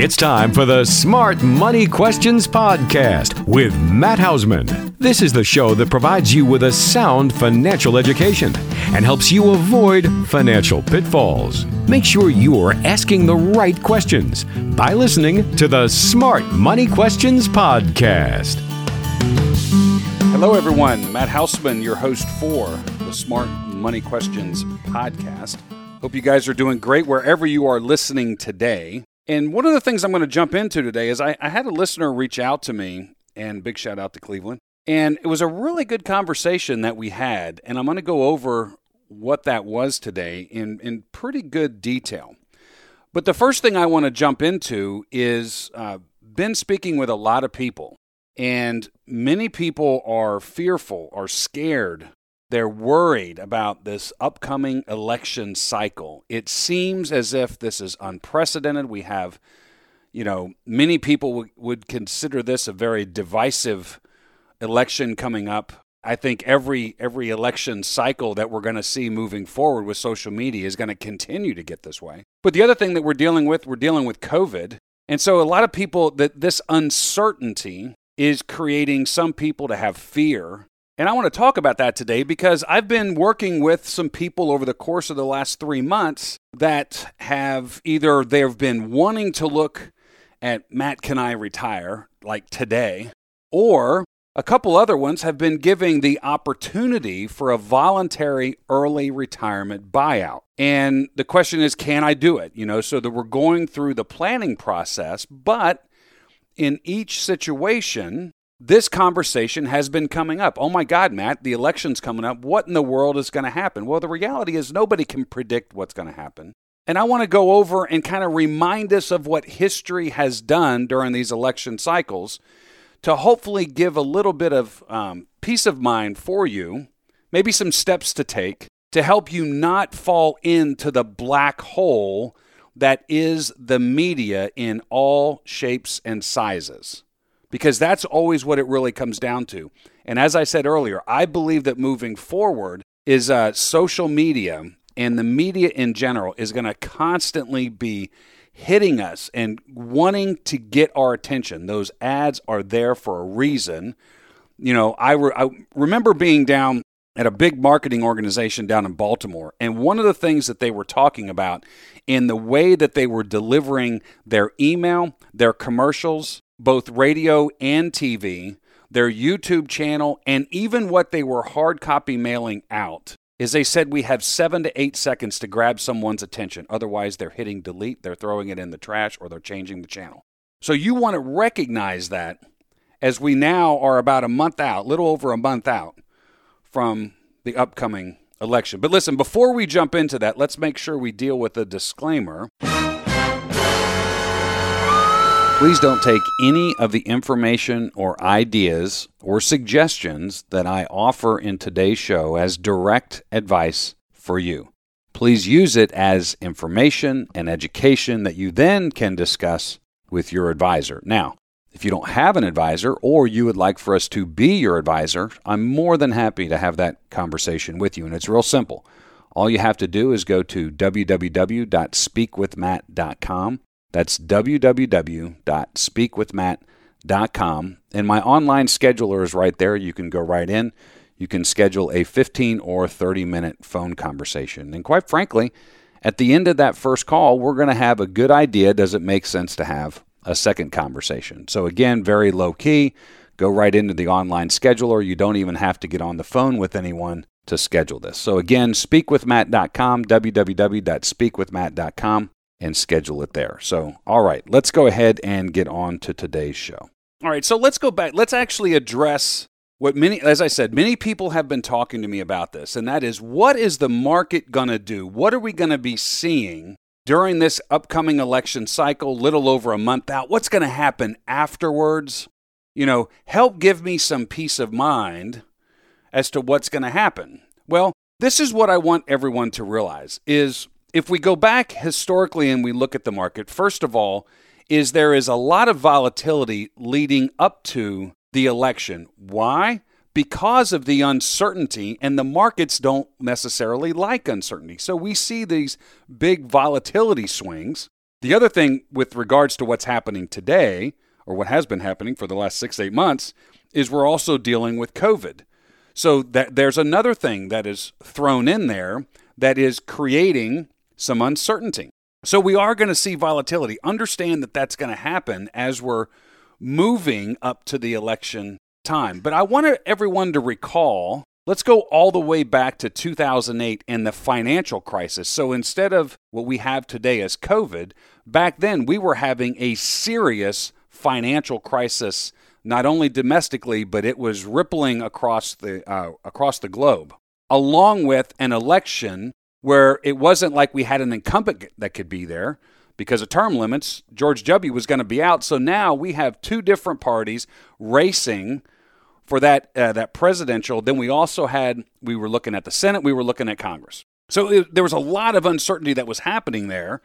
It's time for the Smart Money Questions Podcast with Matt Hausman. This is the show that provides you with a sound financial education and helps you avoid financial pitfalls. Make sure you are asking the right questions by listening to the Smart Money Questions Podcast. Hello, everyone. Matt Hausman, your host for the Smart Money Questions Podcast. Hope you guys are doing great wherever you are listening today. And one of the things I'm going to jump into today is I, I, had a listener reach out to me, and big shout out to Cleveland. And it was a really good conversation that we had. And I'm going to go over what that was today in, in pretty good detail. But the first thing I want to jump into is uh, been speaking with a lot of people, and many people are fearful, are scared they're worried about this upcoming election cycle. It seems as if this is unprecedented. We have, you know, many people w- would consider this a very divisive election coming up. I think every every election cycle that we're going to see moving forward with social media is going to continue to get this way. But the other thing that we're dealing with, we're dealing with COVID. And so a lot of people that this uncertainty is creating some people to have fear and I want to talk about that today because I've been working with some people over the course of the last three months that have either they've been wanting to look at Matt, can I retire like today? Or a couple other ones have been giving the opportunity for a voluntary early retirement buyout. And the question is, can I do it? You know, so that we're going through the planning process, but in each situation, this conversation has been coming up. Oh my God, Matt, the election's coming up. What in the world is going to happen? Well, the reality is nobody can predict what's going to happen. And I want to go over and kind of remind us of what history has done during these election cycles to hopefully give a little bit of um, peace of mind for you, maybe some steps to take to help you not fall into the black hole that is the media in all shapes and sizes because that's always what it really comes down to. And as I said earlier, I believe that moving forward is uh, social media and the media in general is going to constantly be hitting us and wanting to get our attention. Those ads are there for a reason. You know, I, re- I remember being down at a big marketing organization down in Baltimore. And one of the things that they were talking about in the way that they were delivering their email, their commercials, both radio and TV, their YouTube channel, and even what they were hard copy mailing out is they said we have seven to eight seconds to grab someone's attention. Otherwise, they're hitting delete, they're throwing it in the trash, or they're changing the channel. So you want to recognize that as we now are about a month out, little over a month out from the upcoming election. But listen, before we jump into that, let's make sure we deal with a disclaimer. Please don't take any of the information or ideas or suggestions that I offer in today's show as direct advice for you. Please use it as information and education that you then can discuss with your advisor. Now, if you don't have an advisor or you would like for us to be your advisor, I'm more than happy to have that conversation with you. And it's real simple. All you have to do is go to www.speakwithmatt.com that's www.speakwithmatt.com. And my online scheduler is right there. You can go right in. You can schedule a 15 or 30 minute phone conversation. And quite frankly, at the end of that first call, we're going to have a good idea does it make sense to have a second conversation? So, again, very low key. Go right into the online scheduler. You don't even have to get on the phone with anyone to schedule this. So, again, speakwithmatt.com, www.speakwithmatt.com and schedule it there. So, all right, let's go ahead and get on to today's show. All right, so let's go back. Let's actually address what many, as I said, many people have been talking to me about this, and that is what is the market going to do? What are we going to be seeing during this upcoming election cycle, little over a month out? What's going to happen afterwards? You know, help give me some peace of mind as to what's going to happen. Well, this is what I want everyone to realize is if we go back historically and we look at the market, first of all, is there is a lot of volatility leading up to the election. Why? Because of the uncertainty, and the markets don't necessarily like uncertainty. So we see these big volatility swings. The other thing with regards to what's happening today, or what has been happening for the last six, eight months, is we're also dealing with COVID. So that there's another thing that is thrown in there that is creating some uncertainty. So we are going to see volatility. Understand that that's going to happen as we're moving up to the election time. But I want everyone to recall let's go all the way back to 2008 and the financial crisis. So instead of what we have today as COVID, back then we were having a serious financial crisis not only domestically but it was rippling across the uh, across the globe along with an election where it wasn't like we had an incumbent that could be there because of term limits. George W. was going to be out. So now we have two different parties racing for that, uh, that presidential. Then we also had, we were looking at the Senate, we were looking at Congress. So it, there was a lot of uncertainty that was happening there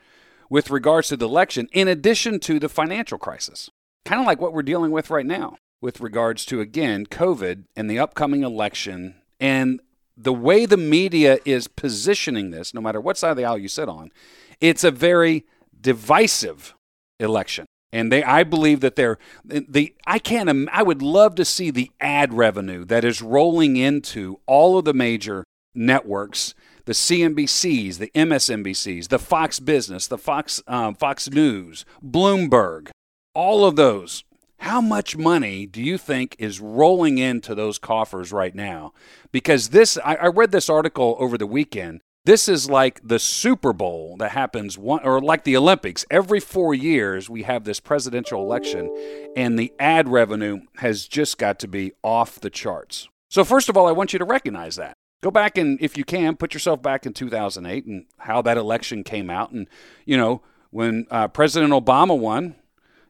with regards to the election, in addition to the financial crisis. Kind of like what we're dealing with right now with regards to, again, COVID and the upcoming election and the way the media is positioning this, no matter what side of the aisle you sit on, it's a very divisive election. And they, I believe that they're the. I can't. I would love to see the ad revenue that is rolling into all of the major networks, the CNBCs, the MSNBCs, the Fox Business, the Fox um, Fox News, Bloomberg, all of those how much money do you think is rolling into those coffers right now? Because this, I, I read this article over the weekend. This is like the Super Bowl that happens one, or like the Olympics. Every four years, we have this presidential election, and the ad revenue has just got to be off the charts. So, first of all, I want you to recognize that. Go back and, if you can, put yourself back in 2008 and how that election came out. And, you know, when uh, President Obama won,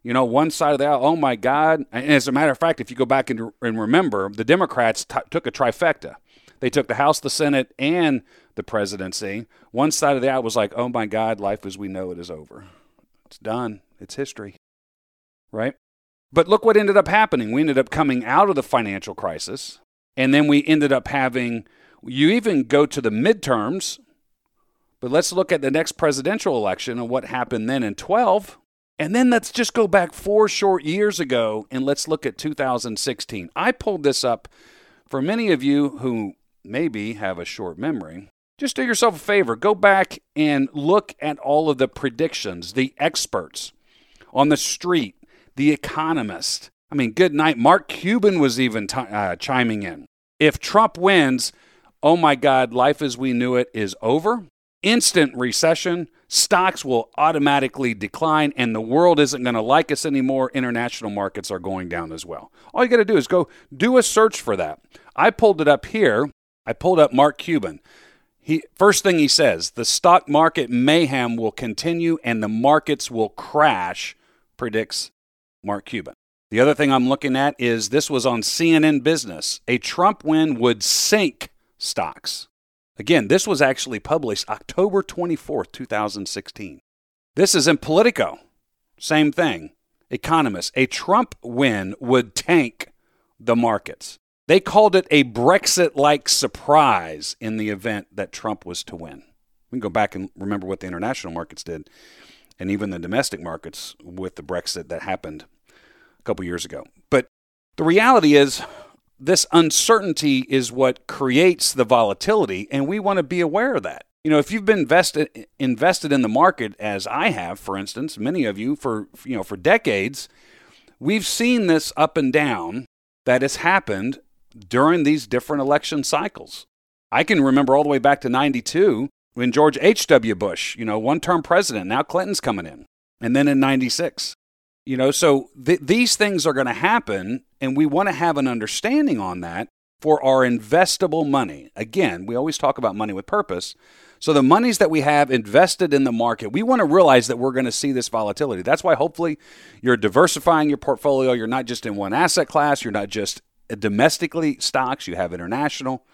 you know, one side of the aisle, oh my God. And as a matter of fact, if you go back and, and remember, the Democrats t- took a trifecta. They took the House, the Senate, and the presidency. One side of the aisle was like, oh my God, life as we know it is over. It's done. It's history. Right? But look what ended up happening. We ended up coming out of the financial crisis, and then we ended up having, you even go to the midterms, but let's look at the next presidential election and what happened then in 12. And then let's just go back four short years ago and let's look at 2016. I pulled this up for many of you who maybe have a short memory. Just do yourself a favor go back and look at all of the predictions, the experts on the street, the economist. I mean, good night. Mark Cuban was even t- uh, chiming in. If Trump wins, oh my God, life as we knew it is over. Instant recession, stocks will automatically decline and the world isn't going to like us anymore. International markets are going down as well. All you got to do is go do a search for that. I pulled it up here. I pulled up Mark Cuban. He, first thing he says, the stock market mayhem will continue and the markets will crash, predicts Mark Cuban. The other thing I'm looking at is this was on CNN Business. A Trump win would sink stocks. Again, this was actually published October 24th, 2016. This is in Politico. Same thing. Economists. A Trump win would tank the markets. They called it a Brexit like surprise in the event that Trump was to win. We can go back and remember what the international markets did and even the domestic markets with the Brexit that happened a couple years ago. But the reality is, this uncertainty is what creates the volatility, and we want to be aware of that. You know, if you've been invested invested in the market as I have, for instance, many of you for you know for decades, we've seen this up and down that has happened during these different election cycles. I can remember all the way back to 92 when George H.W. Bush, you know, one term president, now Clinton's coming in, and then in 96. You know, so th- these things are going to happen, and we want to have an understanding on that for our investable money. Again, we always talk about money with purpose. So the monies that we have invested in the market, we want to realize that we're going to see this volatility. That's why hopefully you're diversifying your portfolio. You're not just in one asset class, you're not just domestically stocks, you have international.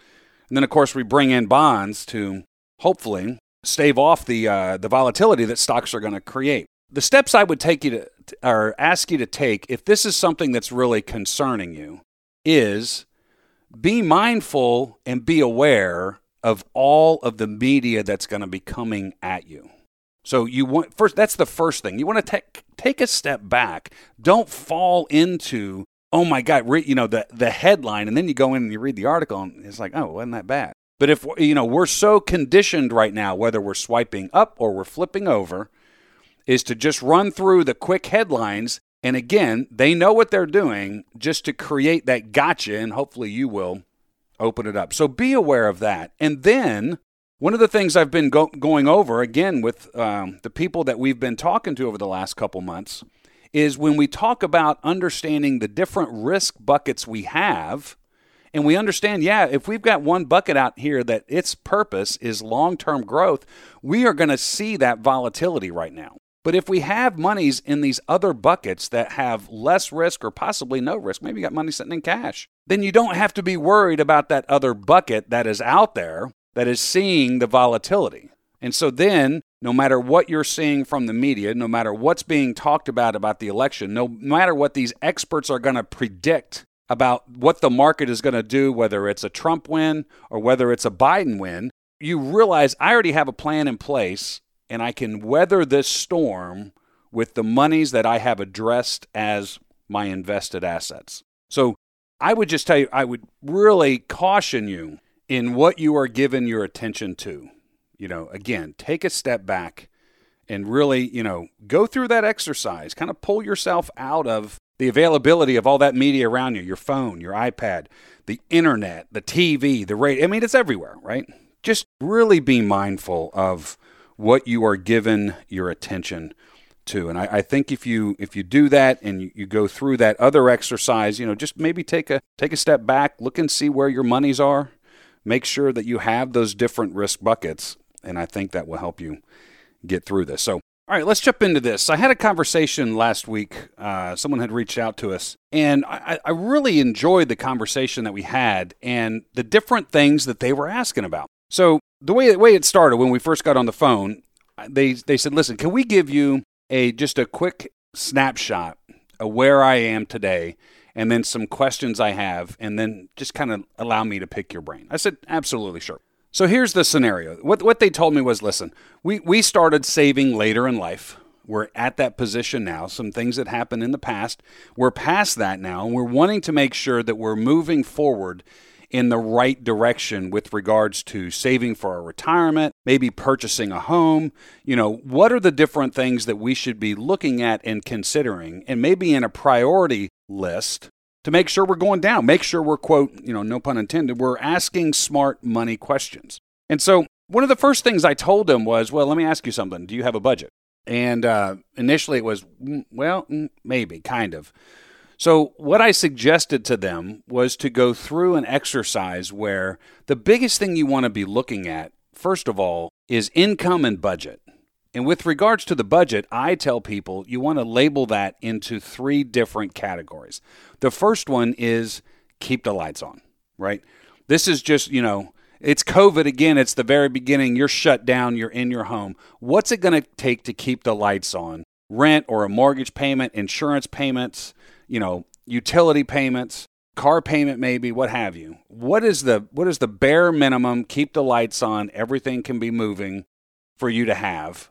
And then of course we bring in bonds to hopefully stave off the uh, the volatility that stocks are going to create the steps I would take you to or ask you to take if this is something that's really concerning you is be mindful and be aware of all of the media that's going to be coming at you. So you want first that's the first thing. You want to take take a step back. Don't fall into oh my god, re, you know the the headline and then you go in and you read the article and it's like, "Oh, wasn't that bad?" But if you know, we're so conditioned right now whether we're swiping up or we're flipping over is to just run through the quick headlines and again, they know what they're doing just to create that gotcha and hopefully you will open it up. So be aware of that. And then one of the things I've been go- going over again with um, the people that we've been talking to over the last couple months is when we talk about understanding the different risk buckets we have, and we understand, yeah, if we've got one bucket out here that its purpose is long term growth, we are going to see that volatility right now. But if we have monies in these other buckets that have less risk or possibly no risk, maybe you got money sitting in cash, then you don't have to be worried about that other bucket that is out there that is seeing the volatility. And so then, no matter what you're seeing from the media, no matter what's being talked about about the election, no matter what these experts are going to predict about what the market is going to do, whether it's a Trump win or whether it's a Biden win, you realize I already have a plan in place and I can weather this storm with the monies that I have addressed as my invested assets. So I would just tell you, I would really caution you in what you are giving your attention to. You know, again, take a step back and really, you know, go through that exercise, kind of pull yourself out of the availability of all that media around you your phone, your iPad, the internet, the TV, the radio. I mean, it's everywhere, right? Just really be mindful of what you are given your attention to. And I, I, think if you if you do that and you, you, go through that other exercise, you know, just maybe take a take a step back, look and see where your monies are. Make sure that you have those different risk buckets, and I think that will help you get through this. So, all right, let's jump into this. I had a conversation last week. Uh, someone had reached out to us, and I, I really enjoyed the conversation that we had and the different things that they were asking about. So the way the way it started when we first got on the phone, they they said, "Listen, can we give you a just a quick snapshot of where I am today, and then some questions I have, and then just kind of allow me to pick your brain?" I said, "Absolutely, sure." So here's the scenario. What what they told me was, "Listen, we we started saving later in life." We're at that position now. Some things that happened in the past. We're past that now, and we're wanting to make sure that we're moving forward in the right direction with regards to saving for our retirement, maybe purchasing a home. You know, what are the different things that we should be looking at and considering, and maybe in a priority list to make sure we're going down, make sure we're, quote, you know, no pun intended, we're asking smart money questions. And so one of the first things I told them was, well, let me ask you something. Do you have a budget? And uh, initially it was, mm, well, mm, maybe, kind of. So, what I suggested to them was to go through an exercise where the biggest thing you want to be looking at, first of all, is income and budget. And with regards to the budget, I tell people you want to label that into three different categories. The first one is keep the lights on, right? This is just, you know, it's COVID again. It's the very beginning. You're shut down. You're in your home. What's it going to take to keep the lights on? Rent or a mortgage payment, insurance payments, you know, utility payments, car payment maybe, what have you. What is the what is the bare minimum keep the lights on, everything can be moving for you to have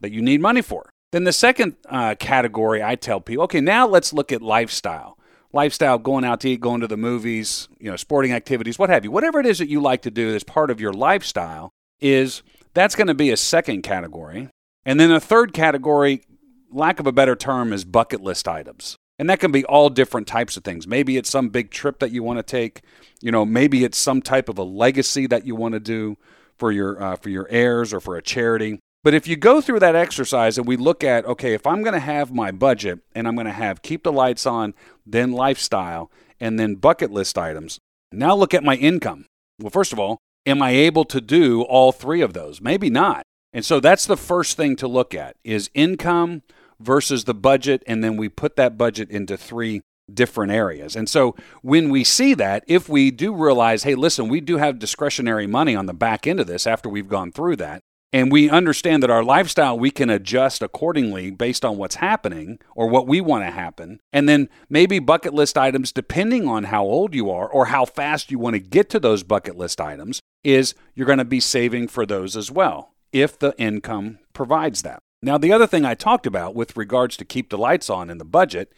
that you need money for? Then the second uh, category I tell people, okay, now let's look at lifestyle. Lifestyle, going out to eat, going to the movies, you know, sporting activities, what have you. Whatever it is that you like to do as part of your lifestyle is that's going to be a second category. And then a third category, lack of a better term, is bucket list items. And that can be all different types of things. Maybe it's some big trip that you want to take. You know, maybe it's some type of a legacy that you want to do for your uh, for your heirs or for a charity. But if you go through that exercise and we look at, okay, if I'm going to have my budget and I'm going to have keep the lights on, then lifestyle, and then bucket list items. Now look at my income. Well, first of all, am I able to do all three of those? Maybe not. And so that's the first thing to look at is income, versus the budget, and then we put that budget into three different areas. And so when we see that, if we do realize, hey, listen, we do have discretionary money on the back end of this after we've gone through that, and we understand that our lifestyle we can adjust accordingly based on what's happening or what we want to happen. And then maybe bucket list items, depending on how old you are or how fast you want to get to those bucket list items, is you're going to be saving for those as well if the income provides that. Now, the other thing I talked about with regards to keep the lights on in the budget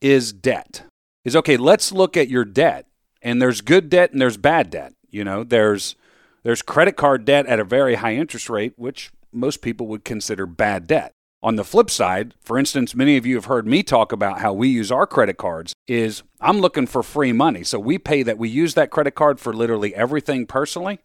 is debt. Is okay, let's look at your debt. And there's good debt and there's bad debt. You know, there's there's credit card debt at a very high interest rate, which most people would consider bad debt. On the flip side, for instance, many of you have heard me talk about how we use our credit cards is I'm looking for free money. So we pay that we use that credit card for literally everything personally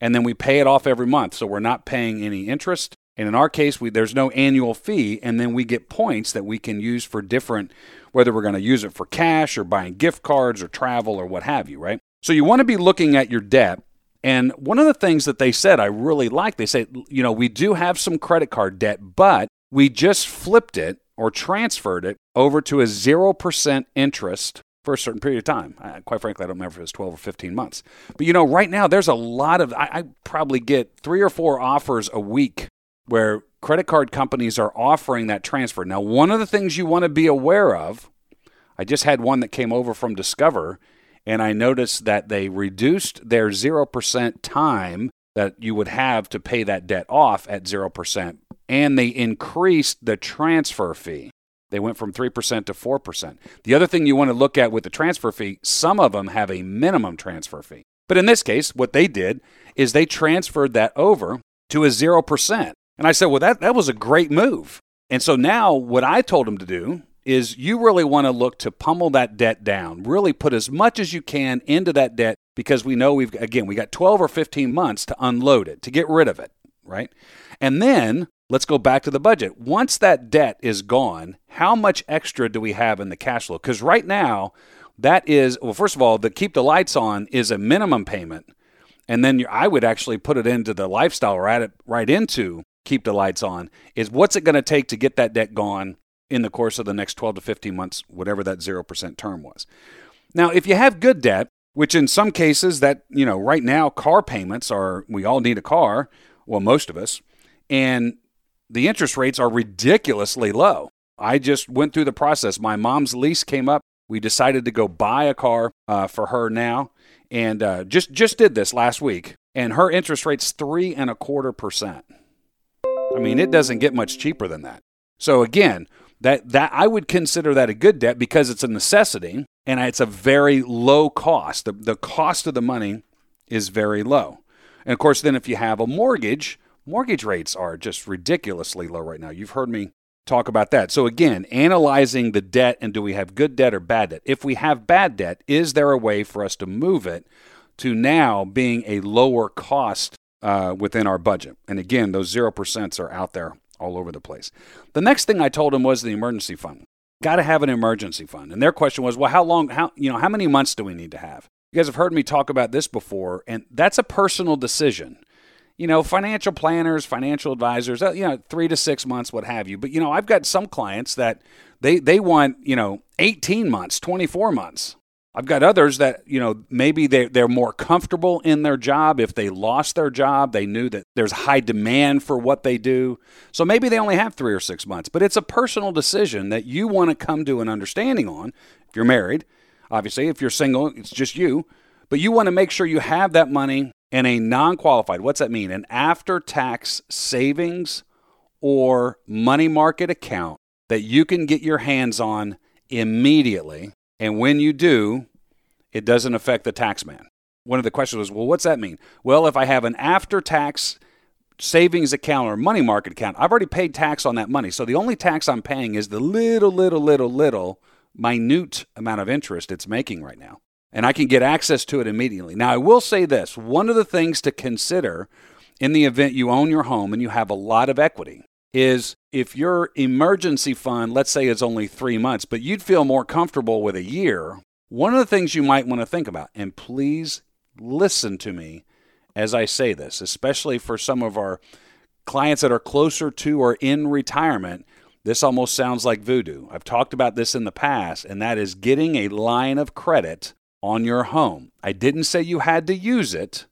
and then we pay it off every month. So we're not paying any interest. And in our case, we, there's no annual fee, and then we get points that we can use for different, whether we're going to use it for cash or buying gift cards or travel or what have you, right? So you want to be looking at your debt. And one of the things that they said I really like, they say, you know, we do have some credit card debt, but we just flipped it or transferred it over to a 0% interest for a certain period of time. I, quite frankly, I don't remember if it was 12 or 15 months. But you know, right now, there's a lot of, I, I probably get three or four offers a week where credit card companies are offering that transfer. Now, one of the things you want to be aware of, I just had one that came over from Discover, and I noticed that they reduced their 0% time that you would have to pay that debt off at 0%, and they increased the transfer fee. They went from 3% to 4%. The other thing you want to look at with the transfer fee, some of them have a minimum transfer fee. But in this case, what they did is they transferred that over to a 0%. And I said, well, that, that was a great move. And so now what I told him to do is you really want to look to pummel that debt down, really put as much as you can into that debt because we know we've, again, we got 12 or 15 months to unload it, to get rid of it, right? And then let's go back to the budget. Once that debt is gone, how much extra do we have in the cash flow? Because right now, that is, well, first of all, the keep the lights on is a minimum payment. And then I would actually put it into the lifestyle or add it right into keep the lights on. Is what's it going to take to get that debt gone in the course of the next 12 to 15 months, whatever that 0% term was. Now, if you have good debt, which in some cases that, you know, right now car payments are, we all need a car, well, most of us, and the interest rates are ridiculously low. I just went through the process. My mom's lease came up. We decided to go buy a car uh, for her now, and uh, just just did this last week. And her interest rate's three and a quarter percent. I mean, it doesn't get much cheaper than that. So again, that that I would consider that a good debt because it's a necessity and it's a very low cost. The, the cost of the money is very low. And of course, then if you have a mortgage, mortgage rates are just ridiculously low right now. You've heard me talk about that. So, again, analyzing the debt and do we have good debt or bad debt? If we have bad debt, is there a way for us to move it to now being a lower cost uh, within our budget? And again, those 0% are out there all over the place. The next thing I told him was the emergency fund. Got to have an emergency fund. And their question was, well, how long, how, you know, how many months do we need to have? You guys have heard me talk about this before, and that's a personal decision you know, financial planners, financial advisors, uh, you know, three to six months, what have you. But, you know, I've got some clients that they, they want, you know, 18 months, 24 months. I've got others that, you know, maybe they, they're more comfortable in their job. If they lost their job, they knew that there's high demand for what they do. So maybe they only have three or six months. But it's a personal decision that you want to come to an understanding on. If you're married, obviously, if you're single, it's just you. But you want to make sure you have that money in a non qualified, what's that mean? An after tax savings or money market account that you can get your hands on immediately. And when you do, it doesn't affect the tax man. One of the questions was, well, what's that mean? Well, if I have an after tax savings account or money market account, I've already paid tax on that money. So the only tax I'm paying is the little, little, little, little minute amount of interest it's making right now and I can get access to it immediately. Now, I will say this one of the things to consider in the event you own your home and you have a lot of equity is if your emergency fund, let's say, is only three months, but you'd feel more comfortable with a year, one of the things you might want to think about, and please listen to me as I say this, especially for some of our clients that are closer to or in retirement. This almost sounds like voodoo. I've talked about this in the past, and that is getting a line of credit on your home. I didn't say you had to use it.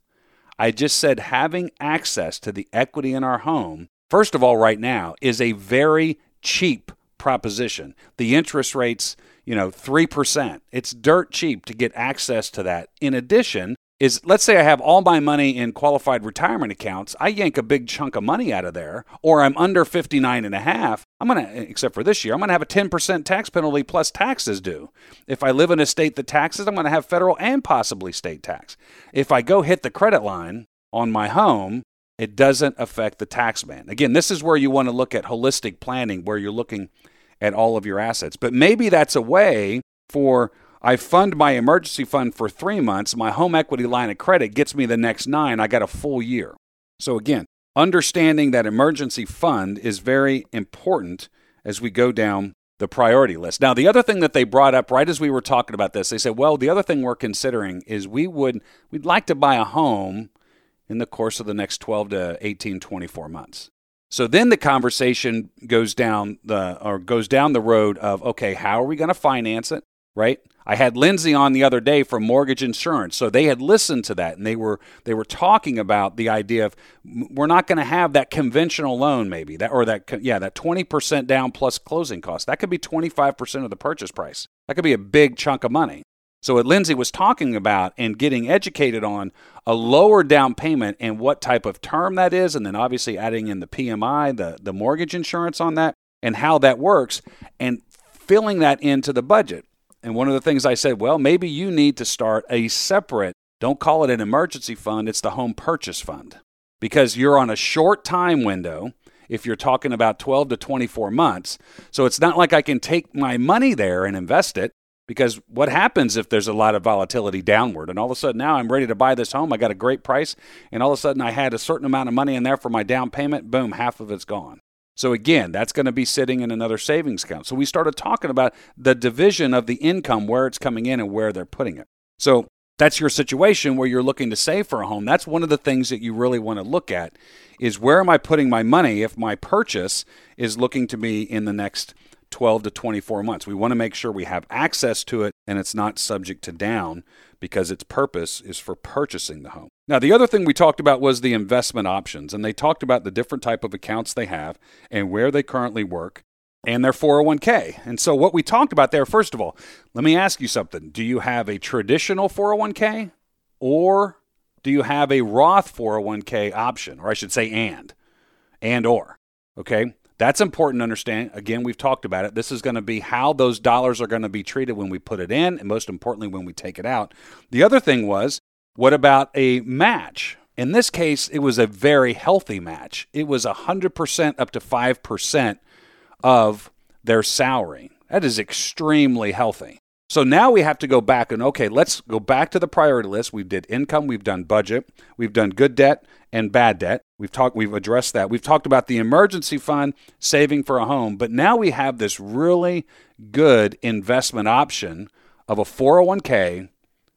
I just said having access to the equity in our home, first of all, right now, is a very cheap proposition. The interest rates, you know, 3%. It's dirt cheap to get access to that. In addition, is let's say I have all my money in qualified retirement accounts, I yank a big chunk of money out of there, or I'm under 59 and a half, I'm going to, except for this year, I'm going to have a 10% tax penalty plus taxes due. If I live in a state that taxes, I'm going to have federal and possibly state tax. If I go hit the credit line on my home, it doesn't affect the tax man. Again, this is where you want to look at holistic planning, where you're looking at all of your assets. But maybe that's a way for I fund my emergency fund for three months. My home equity line of credit gets me the next nine. I got a full year. So, again, understanding that emergency fund is very important as we go down the priority list. Now, the other thing that they brought up right as we were talking about this, they said, well, the other thing we're considering is we would we'd like to buy a home in the course of the next 12 to 18 24 months. So then the conversation goes down the or goes down the road of okay, how are we going to finance it? right? I had Lindsay on the other day from Mortgage Insurance, so they had listened to that and they were they were talking about the idea of we're not going to have that conventional loan, maybe that or that yeah that twenty percent down plus closing costs. That could be twenty five percent of the purchase price. That could be a big chunk of money. So what Lindsay was talking about and getting educated on a lower down payment and what type of term that is, and then obviously adding in the PMI, the the mortgage insurance on that, and how that works, and filling that into the budget. And one of the things I said, well, maybe you need to start a separate, don't call it an emergency fund, it's the home purchase fund. Because you're on a short time window if you're talking about 12 to 24 months. So it's not like I can take my money there and invest it. Because what happens if there's a lot of volatility downward and all of a sudden now I'm ready to buy this home, I got a great price, and all of a sudden I had a certain amount of money in there for my down payment, boom, half of it's gone. So again, that's going to be sitting in another savings account. So we started talking about the division of the income, where it's coming in and where they're putting it. So that's your situation where you're looking to save for a home. That's one of the things that you really want to look at is where am I putting my money if my purchase is looking to be in the next 12 to 24 months. We want to make sure we have access to it and it's not subject to down because its purpose is for purchasing the home. Now, the other thing we talked about was the investment options, and they talked about the different type of accounts they have and where they currently work and their 401k. And so what we talked about there first of all, let me ask you something. Do you have a traditional 401k or do you have a Roth 401k option, or I should say and and or, okay? That's important to understand. Again, we've talked about it. This is going to be how those dollars are going to be treated when we put it in, and most importantly, when we take it out. The other thing was what about a match? In this case, it was a very healthy match. It was 100% up to 5% of their salary. That is extremely healthy. So now we have to go back and okay, let's go back to the priority list. We did income, we've done budget, we've done good debt and bad debt. We've talked we've addressed that. We've talked about the emergency fund, saving for a home, but now we have this really good investment option of a 401k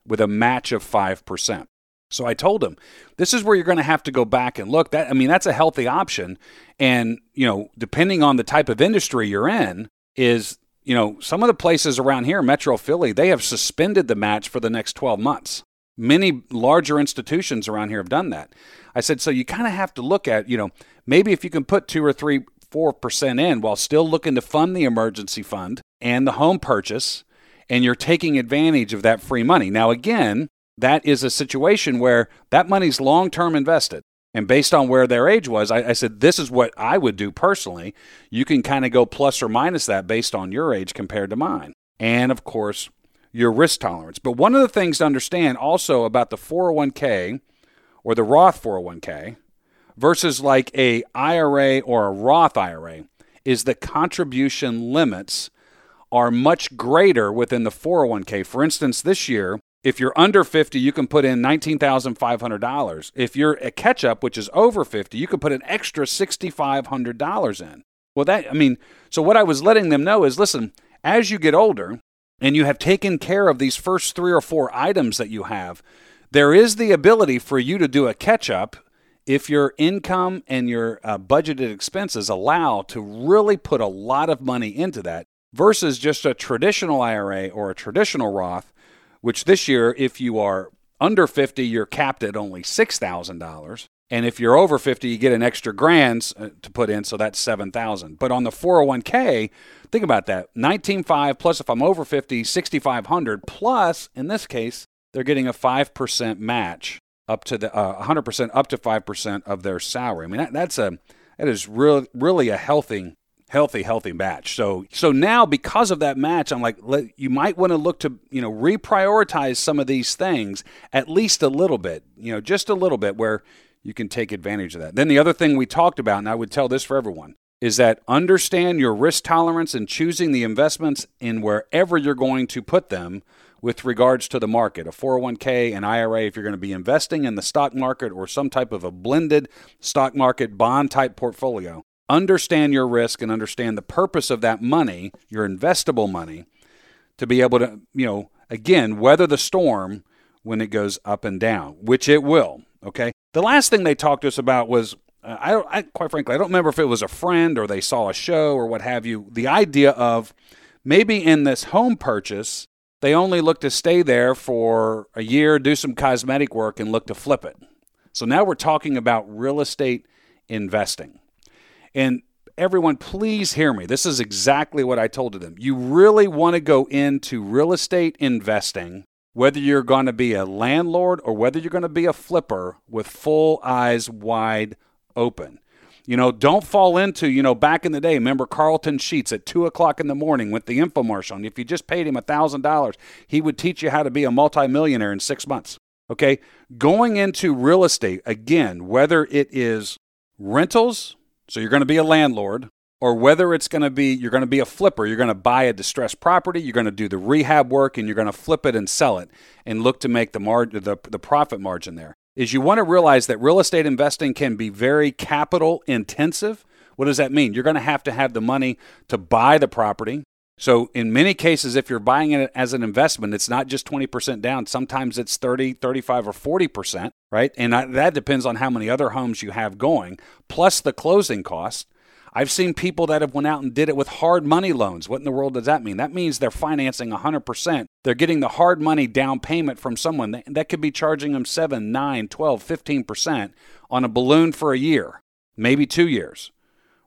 with a match of 5%. So I told him, this is where you're going to have to go back and look. That I mean, that's a healthy option and, you know, depending on the type of industry you're in is you know, some of the places around here, Metro Philly, they have suspended the match for the next 12 months. Many larger institutions around here have done that. I said, so you kind of have to look at, you know, maybe if you can put two or three, four percent in while still looking to fund the emergency fund and the home purchase, and you're taking advantage of that free money. Now, again, that is a situation where that money's long term invested. And based on where their age was, I, I, said, this is what I would do personally. You can kind of go plus or minus that based on your age compared to mine. And of course, your risk tolerance. But one of the things to understand also about the 401k or the Roth 401k versus like a IRA or a Roth IRA is the contribution limits are much greater within the 401k. For instance, this year, if you're under 50, you can put in $19,500. If you're a catch up, which is over 50, you can put an extra $6,500 in. Well, that, I mean, so what I was letting them know is listen, as you get older and you have taken care of these first three or four items that you have, there is the ability for you to do a catch up if your income and your uh, budgeted expenses allow to really put a lot of money into that versus just a traditional IRA or a traditional Roth which this year, if you are under 50, you're capped at only $6,000. And if you're over 50, you get an extra grand uh, to put in, so that's 7,000. But on the 401k, think about that. 19.5 plus if I'm over 50, 6,500 plus in this case they're getting a 5% match up to the uh, 100% up to 5% of their salary. I mean, that, that's a that is really really a healthy healthy healthy match. So so now because of that match, I'm like let, you might want to look to, you know, reprioritize some of these things at least a little bit, you know, just a little bit where you can take advantage of that. Then the other thing we talked about and I would tell this for everyone is that understand your risk tolerance and choosing the investments in wherever you're going to put them with regards to the market a 401k, an IRA, if you're going to be investing in the stock market or some type of a blended stock market bond type portfolio. Understand your risk and understand the purpose of that money, your investable money, to be able to, you know, again, weather the storm when it goes up and down, which it will. Okay. The last thing they talked to us about was uh, I, I quite frankly, I don't remember if it was a friend or they saw a show or what have you. The idea of maybe in this home purchase, they only look to stay there for a year, do some cosmetic work, and look to flip it. So now we're talking about real estate investing. And everyone, please hear me. This is exactly what I told to them. You really want to go into real estate investing, whether you're going to be a landlord or whether you're going to be a flipper, with full eyes wide open. You know, don't fall into, you know, back in the day, remember Carleton Sheets at 2 o'clock in the morning with the infomercial. And if you just paid him $1,000, he would teach you how to be a multimillionaire in six months. Okay. Going into real estate, again, whether it is rentals, so you're going to be a landlord, or whether it's going to be you're going to be a flipper, you're going to buy a distressed property, you're going to do the rehab work, and you're going to flip it and sell it, and look to make the mar- the, the profit margin there is you want to realize that real estate investing can be very capital intensive. What does that mean? You're going to have to have the money to buy the property. So, in many cases, if you're buying it as an investment, it's not just 20% down. Sometimes it's 30, 35, or 40%, right? And that depends on how many other homes you have going, plus the closing costs. I've seen people that have went out and did it with hard money loans. What in the world does that mean? That means they're financing 100%. They're getting the hard money down payment from someone that could be charging them 7, 9, 12, 15% on a balloon for a year, maybe 2 years.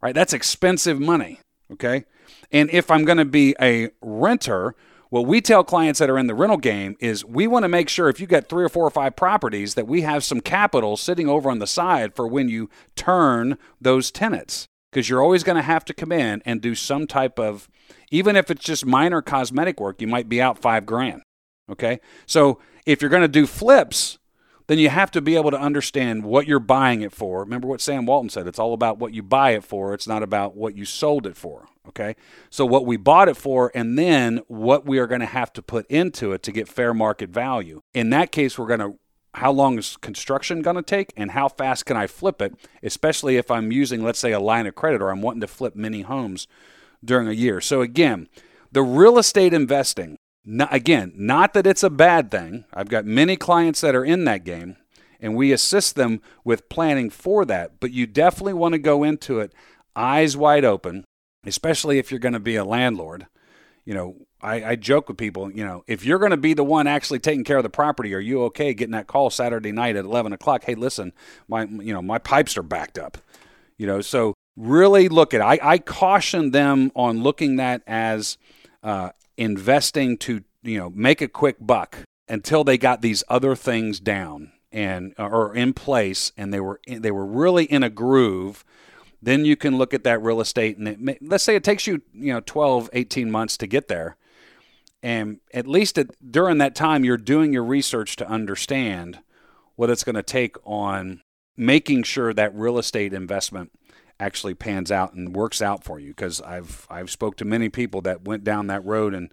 Right? That's expensive money, okay? And if I'm going to be a renter, what we tell clients that are in the rental game is we want to make sure if you got three or four or five properties that we have some capital sitting over on the side for when you turn those tenants because you're always going to have to come in and do some type of, even if it's just minor cosmetic work, you might be out five grand. Okay. So if you're going to do flips, then you have to be able to understand what you're buying it for. Remember what Sam Walton said it's all about what you buy it for, it's not about what you sold it for. Okay. So, what we bought it for, and then what we are going to have to put into it to get fair market value. In that case, we're going to how long is construction going to take and how fast can I flip it, especially if I'm using, let's say, a line of credit or I'm wanting to flip many homes during a year. So, again, the real estate investing, not, again, not that it's a bad thing. I've got many clients that are in that game and we assist them with planning for that, but you definitely want to go into it eyes wide open, especially if you're going to be a landlord. You know, I, I joke with people, you know, if you're going to be the one actually taking care of the property, are you okay getting that call Saturday night at 11 o'clock? Hey, listen, my, you know, my pipes are backed up, you know, so really look at. I, I caution them on looking that as uh, investing to, you know, make a quick buck until they got these other things down and or in place and they were they were really in a groove then you can look at that real estate and it, let's say it takes you you know 12 18 months to get there. And at least at, during that time, you're doing your research to understand what it's going to take on making sure that real estate investment actually pans out and works out for you. Because I've I've spoke to many people that went down that road and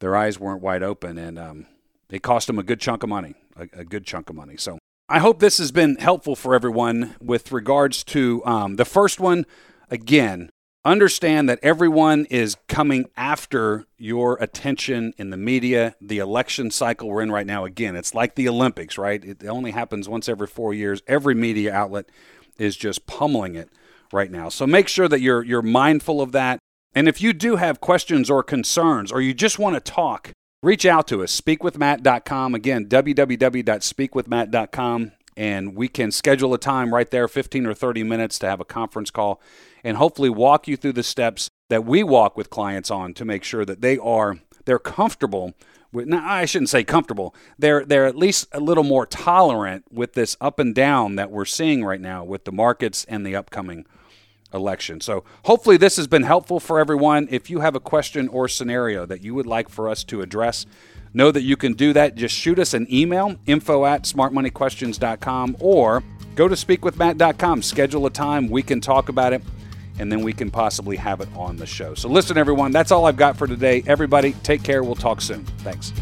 their eyes weren't wide open, and um, it cost them a good chunk of money, a, a, good chunk of money. So I hope this has been helpful for everyone with regards to um, the first one. Again, understand that everyone is coming after your attention in the media. The election cycle we're in right now, again, it's like the Olympics, right? It only happens once every four years. Every media outlet is just pummeling it right now. So make sure that you're you're mindful of that. And if you do have questions or concerns, or you just want to talk, reach out to us. Speakwithmatt.com. Again, www.speakwithmatt.com. And we can schedule a time right there, 15 or 30 minutes, to have a conference call and hopefully walk you through the steps that we walk with clients on to make sure that they are they're comfortable with. Now, I shouldn't say comfortable. They're they're at least a little more tolerant with this up and down that we're seeing right now with the markets and the upcoming election. So hopefully this has been helpful for everyone. If you have a question or scenario that you would like for us to address, know that you can do that. Just shoot us an email, info at smartmoneyquestions.com, or go to speakwithmatt.com. Schedule a time. We can talk about it, and then we can possibly have it on the show. So listen, everyone, that's all I've got for today. Everybody, take care. We'll talk soon. Thanks.